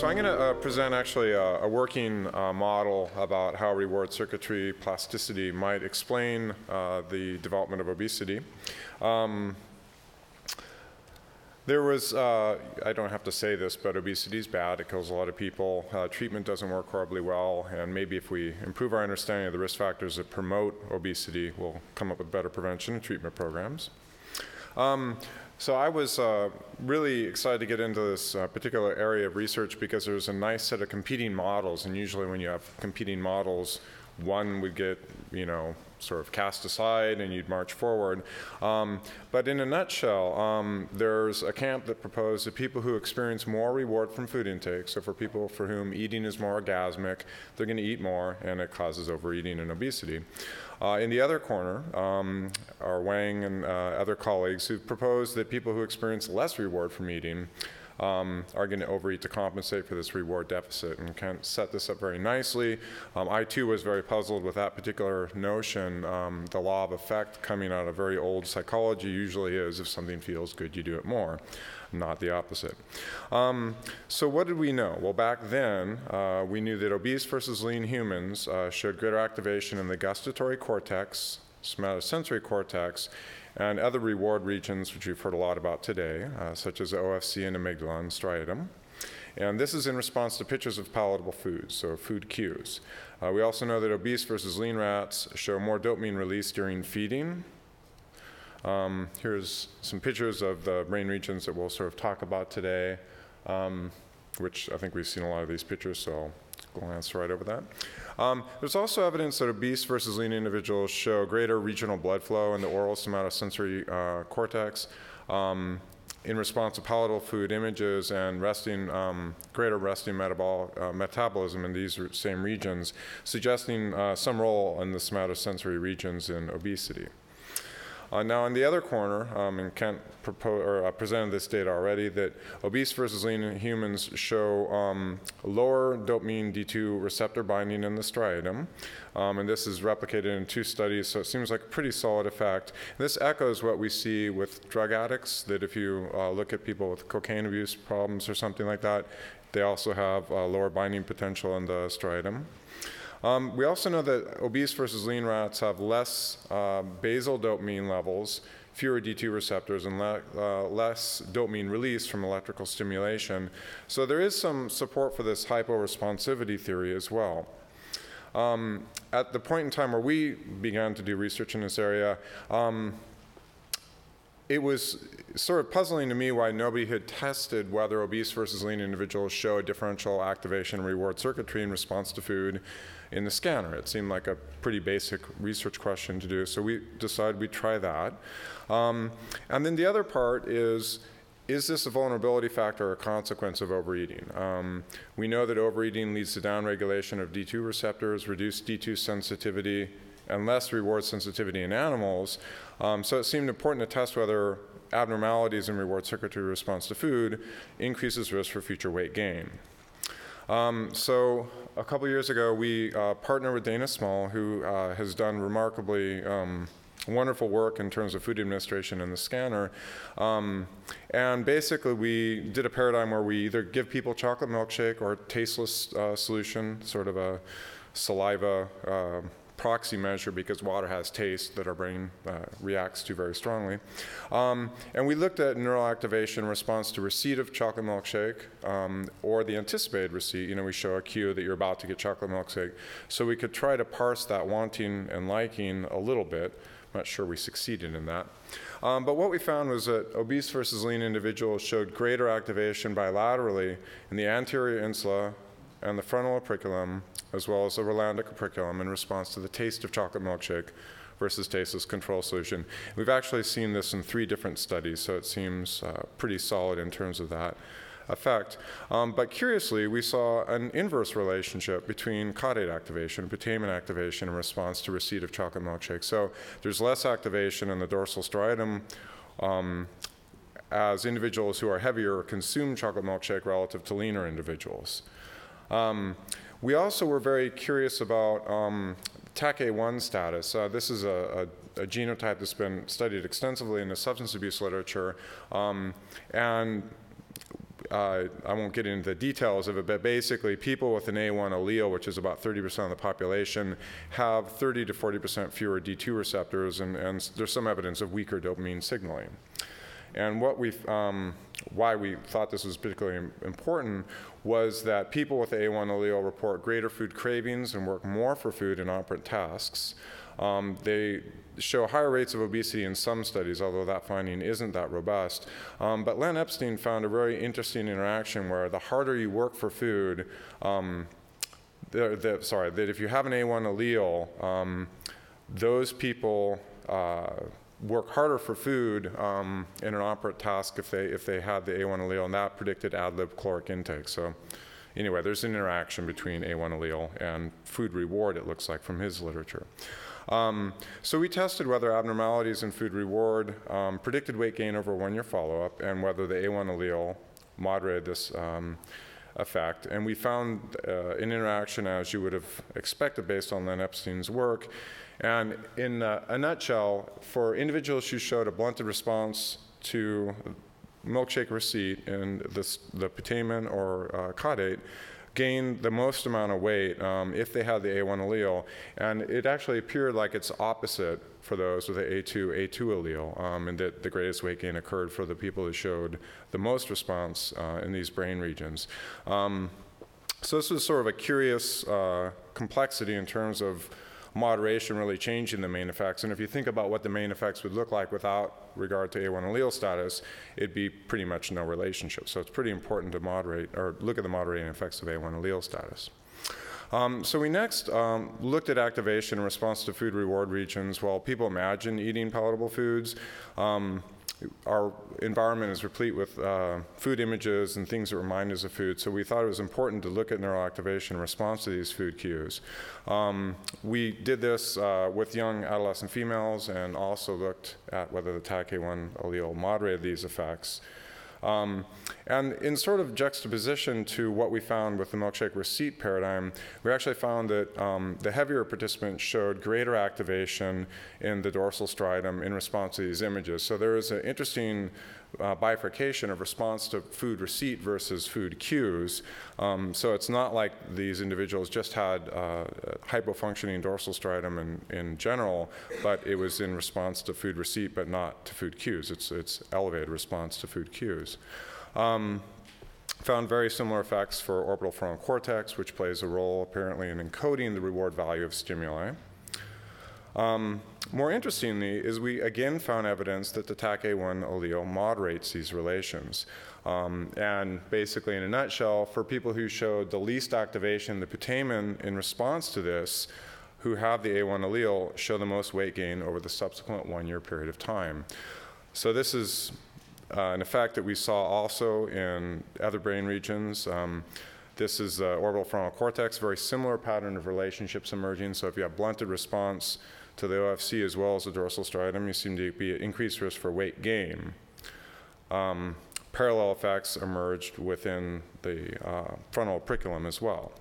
So I'm going to uh, present actually a, a working uh, model about how reward circuitry plasticity might explain uh, the development of obesity. Um, there was, uh, I don't have to say this, but obesity is bad. It kills a lot of people. Uh, treatment doesn't work horribly well, and maybe if we improve our understanding of the risk factors that promote obesity, we'll come up with better prevention and treatment programs. Um, so I was uh, really excited to get into this uh, particular area of research because there's a nice set of competing models, and usually when you have competing models, one would get, you know, sort of cast aside and you'd march forward. Um, but in a nutshell, um, there's a camp that proposed that people who experience more reward from food intake, so for people for whom eating is more orgasmic, they're going to eat more and it causes overeating and obesity. Uh, in the other corner um, are Wang and uh, other colleagues who proposed that people who experience less reward from eating um, are going to overeat to compensate for this reward deficit and can set this up very nicely. Um, I too was very puzzled with that particular notion. Um, the law of effect coming out of very old psychology usually is if something feels good, you do it more, not the opposite. Um, so, what did we know? Well, back then, uh, we knew that obese versus lean humans uh, showed greater activation in the gustatory cortex, somatosensory cortex, and other reward regions, which we've heard a lot about today, uh, such as OFC and amygdala and striatum. And this is in response to pictures of palatable foods, so food cues. Uh, we also know that obese versus lean rats show more dopamine release during feeding. Um, here's some pictures of the brain regions that we'll sort of talk about today, um, which I think we've seen a lot of these pictures, so glance right over that. Um, there's also evidence that obese versus lean individuals show greater regional blood flow in the oral somatosensory uh, cortex um, in response to palatable food images and resting, um, greater resting metabolic, uh, metabolism in these same regions, suggesting uh, some role in the somatosensory regions in obesity. Uh, now, in the other corner, um, and Kent or, uh, presented this data already, that obese versus lean humans show um, lower dopamine D2 receptor binding in the striatum. Um, and this is replicated in two studies, so it seems like a pretty solid effect. And this echoes what we see with drug addicts, that if you uh, look at people with cocaine abuse problems or something like that, they also have uh, lower binding potential in the striatum. Um, we also know that obese versus lean rats have less uh, basal dopamine levels, fewer D2 receptors, and le- uh, less dopamine release from electrical stimulation. So there is some support for this hyporesponsivity theory as well. Um, at the point in time where we began to do research in this area, um, it was sort of puzzling to me why nobody had tested whether obese versus lean individuals show a differential activation reward circuitry in response to food in the scanner. It seemed like a pretty basic research question to do, so we decided we'd try that. Um, and then the other part is is this a vulnerability factor or a consequence of overeating? Um, we know that overeating leads to downregulation of D2 receptors, reduced D2 sensitivity, and less reward sensitivity in animals. Um, so it seemed important to test whether abnormalities in reward circuitry response to food increases risk for future weight gain. Um, so a couple years ago, we uh, partnered with Dana Small, who uh, has done remarkably um, wonderful work in terms of food administration in the scanner. Um, and basically, we did a paradigm where we either give people chocolate milkshake or tasteless uh, solution, sort of a saliva uh, proxy measure because water has taste that our brain uh, reacts to very strongly. Um, and we looked at neural activation response to receipt of chocolate milkshake um, or the anticipated receipt. You know, we show a cue that you're about to get chocolate milkshake. So we could try to parse that wanting and liking a little bit. I'm not sure we succeeded in that. Um, but what we found was that obese versus lean individuals showed greater activation bilaterally in the anterior insula and the frontal operculum as well as the Rolandic operculum in response to the taste of chocolate milkshake versus tasteless control solution. We've actually seen this in three different studies, so it seems uh, pretty solid in terms of that effect. Um, but curiously, we saw an inverse relationship between caudate activation, putamen activation in response to receipt of chocolate milkshake. So there's less activation in the dorsal striatum um, as individuals who are heavier consume chocolate milkshake relative to leaner individuals. Um, we also were very curious about um, Taq A1 status. Uh, this is a, a, a, genotype that's been studied extensively in the substance abuse literature. Um, and uh, I won't get into the details of it, but basically, people with an A1 allele, which is about 30% of the population, have 30 to 40% fewer D2 receptors, and, and there's some evidence of weaker dopamine signaling. And what we, um, why we thought this was particularly important was that people with A1 allele report greater food cravings and work more for food in operant tasks. Um, they show higher rates of obesity in some studies, although that finding isn't that robust. Um, but Len Epstein found a very interesting interaction where the harder you work for food, um, the, the, sorry, that if you have an A1 allele, um, those people uh, work harder for food um, in an operant task if they, if they had the A1 allele, and that predicted ad lib caloric intake. So anyway, there's an interaction between A1 allele and food reward, it looks like, from his literature. Um, so we tested whether abnormalities in food reward um, predicted weight gain over one-year follow-up and whether the A1 allele moderated this um, effect. And we found uh, an interaction as you would have expected based on Len Epstein's work. And in uh, a nutshell, for individuals who showed a blunted response to milkshake receipt in this, the putamen or uh, caudate, gained the most amount of weight um, if they had the A1 allele. And it actually appeared like it's opposite for those with the A2, A2 allele, um, and that the greatest weight gain occurred for the people who showed the most response uh, in these brain regions. Um, so this was sort of a curious uh, complexity in terms of moderation really changing the main effects. And if you think about what the main effects would look like without regard to A1 allele status, it'd be pretty much no relationship. So it's pretty important to moderate or look at the moderating effects of A1 allele status. Um, so we next um, looked at activation in response to food reward regions. While people imagine eating palatable foods, um, our environment is replete with uh, food images and things that remind us of food, so we thought it was important to look at neural activation in response to these food cues. Um, we did this uh, with young adolescent females and also looked at whether the Taq A1 allele moderated these effects. Um, and in sort of juxtaposition to what we found with the milkshake receipt paradigm, we actually found that um, the heavier participants showed greater activation in the dorsal striatum in response to these images. So there is an interesting uh, bifurcation of response to food receipt versus food cues. Um, so it's not like these individuals just had uh, hypofunctioning dorsal striatum in, in general, but it was in response to food receipt, but not to food cues. It's, it's elevated response to food cues. Um, found very similar effects for orbital frontal cortex, which plays a role apparently in encoding the reward value of stimuli. Um, more interestingly, is we again found evidence that the Taq A1 allele moderates these relations. Um, and basically, in a nutshell, for people who showed the least activation, the putamen in response to this, who have the A1 allele, show the most weight gain over the subsequent one year period of time. So, this is uh, an effect that we saw also in other brain regions. Um, this is uh, orbital frontal cortex, very similar pattern of relationships emerging. So, if you have blunted response, to the OFC as well as the dorsal striatum, you seem to be at increased risk for weight gain. Um, parallel effects emerged within the uh, frontal operculum as well.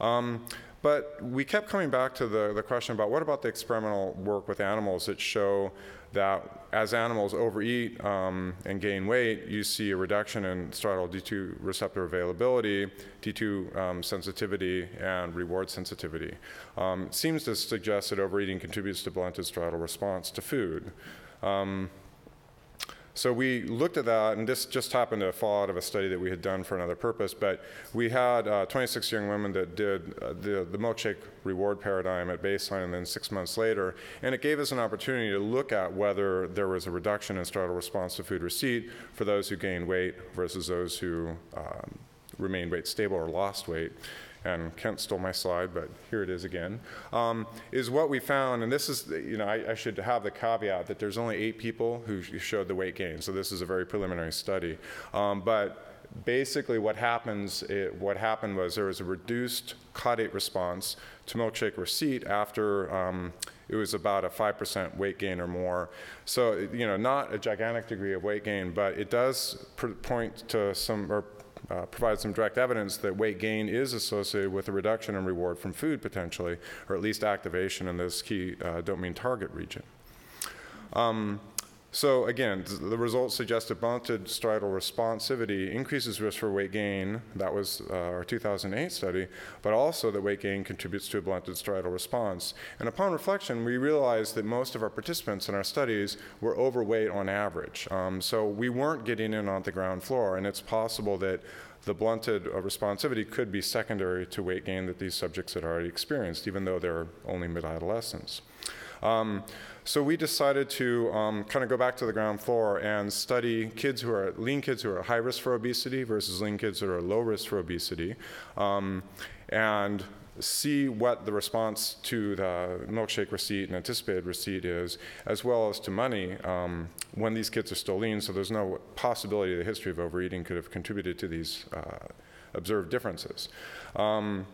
Um, but we kept coming back to the, the question about what about the experimental work with animals that show that as animals overeat um, and gain weight, you see a reduction in striatal D2 receptor availability, D2 um, sensitivity, and reward sensitivity. Um, seems to suggest that overeating contributes to blunted striatal response to food. Um, so we looked at that, and this just happened to fall out of a study that we had done for another purpose. But we had uh, 26 young women that did uh, the, the milkshake reward paradigm at baseline and then six months later. And it gave us an opportunity to look at whether there was a reduction in striatal response to food receipt for those who gained weight versus those who um, remained weight stable or lost weight. And Kent stole my slide, but here it is again, um, is what we found, and this is, you know, I, I, should have the caveat that there's only eight people who showed the weight gain, so this is a very preliminary study. Um, but basically what happens, it, what happened was there was a reduced caudate response to milkshake receipt after um, it was about a 5% weight gain or more. So, you know, not a gigantic degree of weight gain, but it does point to some, or uh, provide some direct evidence that weight gain is associated with a reduction in reward from food potentially, or at least activation in this key uh, dopamine target region. Um, so again, the results suggest suggested blunted striatal responsivity increases risk for weight gain. That was uh, our 2008 study, but also that weight gain contributes to a blunted striatal response. And upon reflection, we realized that most of our participants in our studies were overweight on average. Um, so we weren't getting in on the ground floor, and it's possible that the blunted uh, responsivity could be secondary to weight gain that these subjects had already experienced, even though they're only mid-adolescents. Um, so we decided to um, kind of go back to the ground floor and study kids who are lean kids who are high risk for obesity versus lean kids who are low risk for obesity, um, and see what the response to the milkshake receipt and anticipated receipt is, as well as to money um, when these kids are still lean. So there's no possibility the history of overeating could have contributed to these uh, observed differences. Um,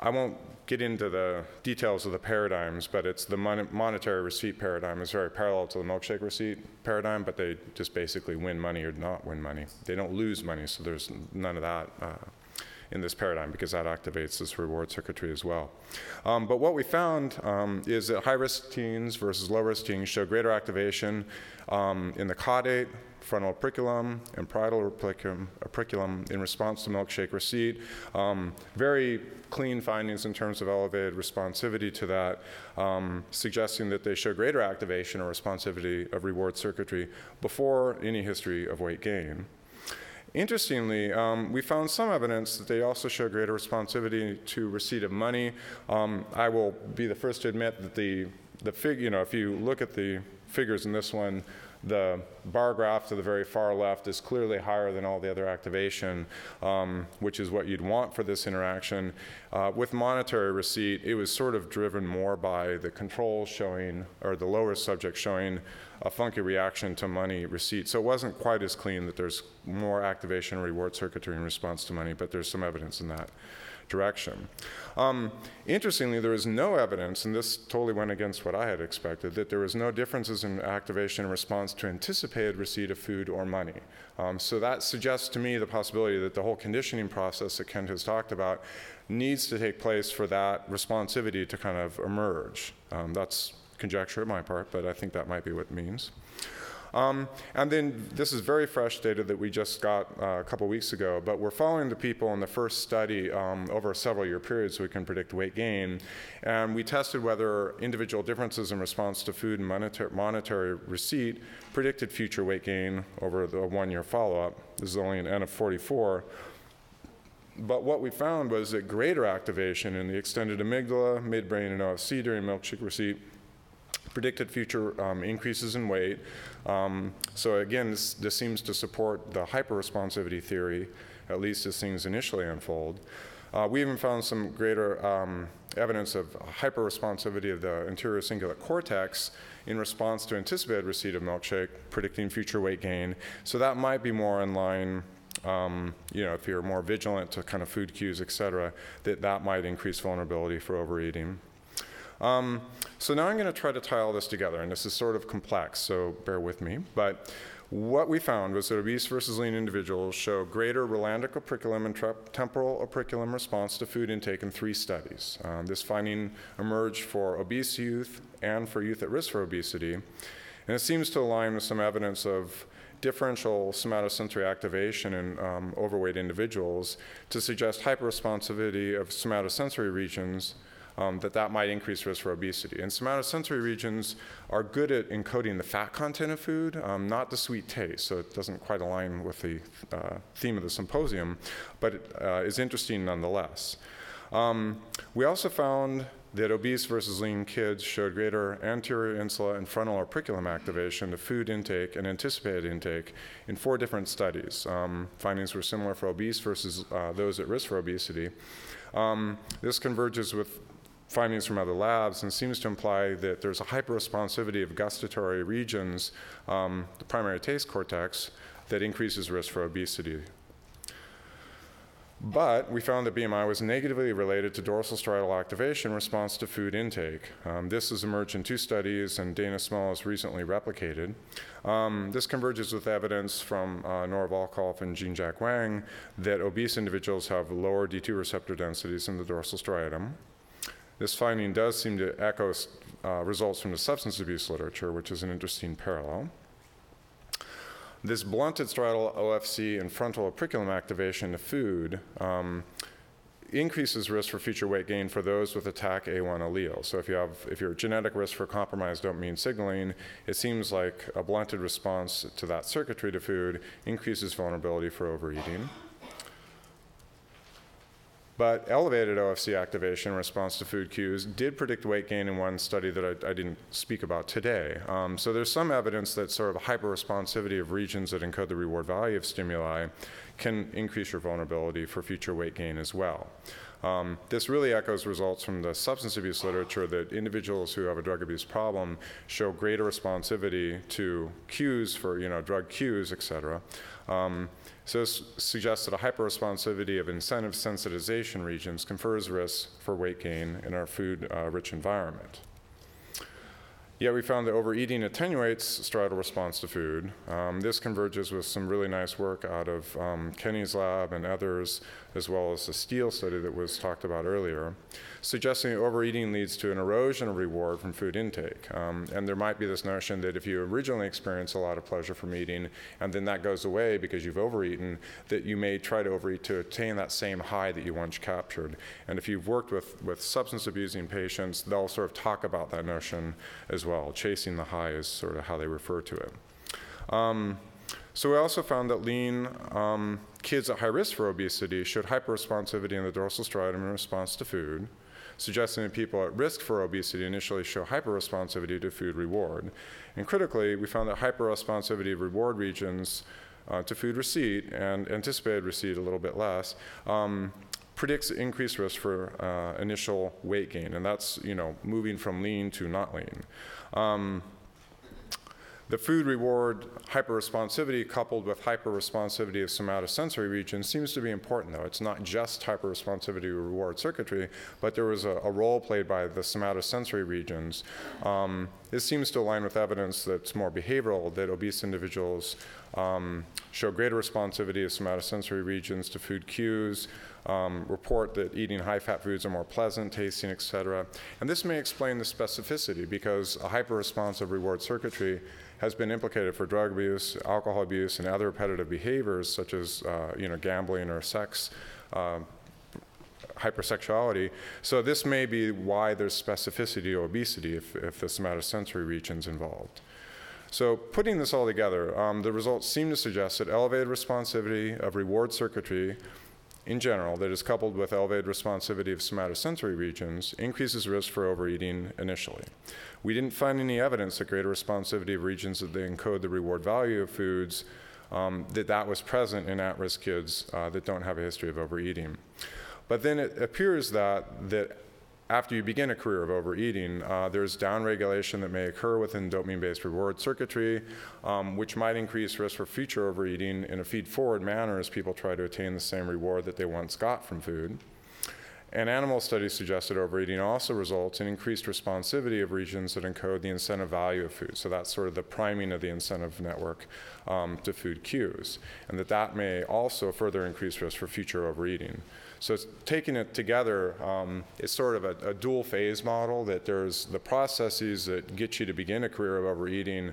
I won't get into the details of the paradigms, but it's the mon- monetary receipt paradigm is very parallel to the milkshake receipt paradigm, but they just basically win money or not win money. They don't lose money, so there's none of that uh, in this paradigm because that activates this reward circuitry as well. Um, but what we found um, is that high risk teens versus low risk teens show greater activation um, in the caudate, frontal operculum and parietal operculum, operculum in response to milkshake receipt. Um, very clean findings in terms of elevated responsivity to that, um, suggesting that they show greater activation or responsivity of reward circuitry before any history of weight gain. Interestingly, um, we found some evidence that they also show greater responsivity to receipt of money. Um, I will be the first to admit that the, the fig, you know, if you look at the figures in this one, the bar graph to the very far left is clearly higher than all the other activation, um, which is what you'd want for this interaction. Uh, with monetary receipt, it was sort of driven more by the control showing, or the lower subject showing a funky reaction to money receipt. So it wasn't quite as clean that there's more activation reward circuitry in response to money, but there's some evidence in that direction. Um, interestingly, there is no evidence, and this totally went against what I had expected, that there was no differences in activation in response to anticipated receipt of food or money. Um, so that suggests to me the possibility that the whole conditioning process that Kent has talked about needs to take place for that responsivity to kind of emerge. Um, that's conjecture on my part, but I think that might be what it means. Um, and then this is very fresh data that we just got uh, a couple weeks ago, but we're following the people in the first study um, over a several year period so we can predict weight gain. And we tested whether individual differences in response to food and monetary, monetary receipt predicted future weight gain over the one year follow up. This is only an N of 44. But what we found was that greater activation in the extended amygdala, midbrain, and OFC during milkshake receipt predicted future um, increases in weight. Um, so again, this, this, seems to support the hyperresponsivity theory, at least as things initially unfold. Uh, we even found some greater um, evidence of hyperresponsivity of the anterior cingulate cortex in response to anticipated receipt of milkshake, predicting future weight gain. So that might be more in line um, you know, if you're more vigilant to kind of food cues, et cetera, that that might increase vulnerability for overeating. Um, so now I'm going to try to tie all this together, and this is sort of complex, so bear with me. But what we found was that obese versus lean individuals show greater Rolandic operculum and temporal operculum response to food intake in three studies. Um, this finding emerged for obese youth and for youth at risk for obesity, and it seems to align with some evidence of differential somatosensory activation in um, overweight individuals to suggest hyperresponsivity of somatosensory regions um, that that might increase risk for obesity. And somatosensory regions are good at encoding the fat content of food, um, not the sweet taste, so it doesn't quite align with the uh, theme of the symposium, but it uh, is interesting nonetheless. Um, we also found that obese versus lean kids showed greater anterior insula and frontal operculum activation of food intake and anticipated intake in four different studies. Um, findings were similar for obese versus uh, those at risk for obesity. Um, this converges with findings from other labs and seems to imply that there's a hyperresponsivity of gustatory regions, um, the primary taste cortex, that increases risk for obesity. But we found that BMI was negatively related to dorsal striatal activation response to food intake. Um, this has emerged in two studies, and Dana Small has recently replicated. Um, this converges with evidence from uh, Nora Volkow and Gene-Jack Wang that obese individuals have lower D2 receptor densities in the dorsal striatum. This finding does seem to echo uh, results from the substance abuse literature, which is an interesting parallel. This blunted striatal OFC and frontal operculum activation to food um, increases risk for future weight gain for those with a Taq-A1 allele. So if you have, if your genetic risk for compromised dopamine signaling, it seems like a blunted response to that circuitry to food increases vulnerability for overeating. But elevated OFC activation in response to food cues did predict weight gain in one study that I, I didn't speak about today. Um, so there's some evidence that sort of hyperresponsivity of regions that encode the reward value of stimuli can increase your vulnerability for future weight gain as well. Um, this really echoes results from the substance abuse literature that individuals who have a drug abuse problem show greater responsivity to cues for, you know, drug cues, et cetera. Um, so this suggests that a hyperresponsivity of incentive sensitization regions confers risks for weight gain in our food-rich uh, environment. Yet we found that overeating attenuates striatal response to food. Um, this converges with some really nice work out of um, Kenny's lab and others, as well as the Steele study that was talked about earlier, suggesting that overeating leads to an erosion of reward from food intake. Um, and there might be this notion that if you originally experience a lot of pleasure from eating, and then that goes away because you've overeaten, that you may try to overeat to attain that same high that you once captured. And if you've worked with, with substance abusing patients, they'll sort of talk about that notion as well. Chasing the high is sort of how they refer to it. Um, so we also found that lean um, kids at high risk for obesity showed hyperresponsivity in the dorsal striatum in response to food, suggesting that people at risk for obesity initially show hyperresponsivity to food reward. And critically, we found that hyperresponsivity of reward regions uh, to food receipt and anticipated receipt a little bit less um, predicts increased risk for uh, initial weight gain, and that's you know moving from lean to not lean. Um, the food reward hyperresponsivity coupled with hyperresponsivity of somatosensory regions seems to be important, though. It's not just hyperresponsivity reward circuitry, but there was a, a role played by the somatosensory regions. Um, this seems to align with evidence that's more behavioral, that obese individuals um, show greater responsivity of somatosensory regions to food cues, um, report that eating high-fat foods are more pleasant, tasting, et cetera. And this may explain the specificity because a hyper-responsive reward circuitry has been implicated for drug abuse, alcohol abuse, and other repetitive behaviors such as uh, you know, gambling or sex, uh, hypersexuality. So this may be why there's specificity to obesity if, if the somatosensory region's involved. So putting this all together, um, the results seem to suggest that elevated responsivity of reward circuitry in general that is coupled with elevated responsivity of somatosensory regions increases risk for overeating initially. We didn't find any evidence that greater responsivity of regions that encode the reward value of foods, um, that that was present in at-risk kids uh, that don't have a history of overeating. But then it appears that, that after you begin a career of overeating, uh, there's downregulation that may occur within dopamine-based reward circuitry, um, which might increase risk for future overeating in a feed-forward manner as people try to attain the same reward that they once got from food. And animal studies suggested overeating also results in increased responsivity of regions that encode the incentive value of food. So that's sort of the priming of the incentive network um, to food cues, and that that may also further increase risk for future overeating. So taking it together, um, it's sort of a, a, dual phase model that there's the processes that get you to begin a career of overeating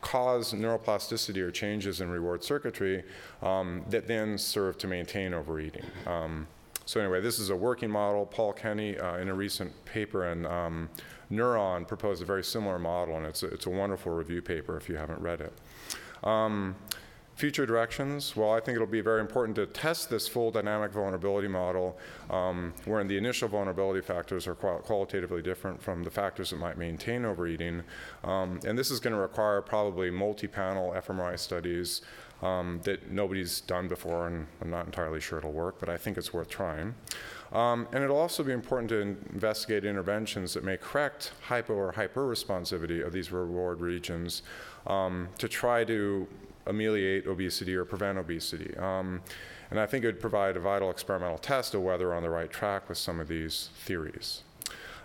cause neuroplasticity or changes in reward circuitry um, that then serve to maintain overeating. Um, so anyway, this is a working model. Paul Kenny, uh, in a recent paper in um, Neuron, proposed a very similar model, and it's a, it's a wonderful review paper if you haven't read it. Um, Future directions, well, I think it'll be very important to test this full dynamic vulnerability model, um, wherein the initial vulnerability factors are qual- qualitatively different from the factors that might maintain overeating. Um, and this is going to require probably multi-panel fMRI studies um, that nobody's done before, and I'm not entirely sure it'll work, but I think it's worth trying. Um, and it'll also be important to in- investigate interventions that may correct hypo or hyper-responsivity of these reward regions um, to try to ameliorate obesity or prevent obesity. Um, and I think it would provide a vital experimental test of whether we're on the right track with some of these theories.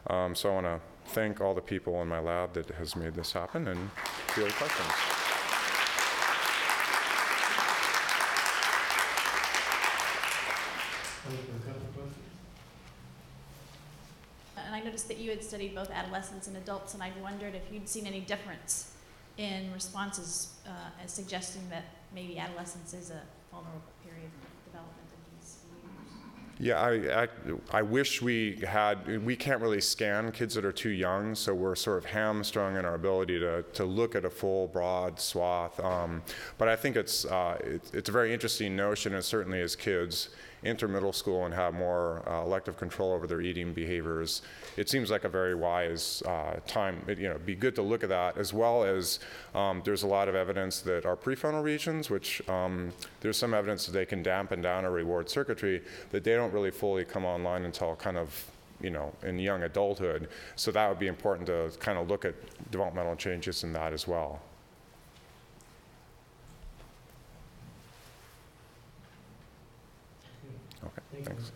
Um, so I want to thank all the people in my lab that has made this happen and field questions. And I noticed that you had studied both adolescents and adults, and I wondered if you'd seen any difference in responses uh, as suggesting that maybe adolescence is a vulnerable period of development of these. Yeah, I, I, I wish we had, we can't really scan kids that are too young, so we're sort of hamstrung in our ability to, to look at a full, broad swath. Um, but I think it's, uh, it, it's a very interesting notion, and certainly as kids enter middle school and have more uh, elective control over their eating behaviors, it seems like a very wise uh, time. It, you know, be good to look at that, as well as um, there's a lot of evidence that our prefrontal regions, which um, there's some evidence that they can dampen down our reward circuitry, that they don't really fully come online until kind of you know, in young adulthood. So that would be important to kind of look at developmental changes in that as well. Okay, thanks.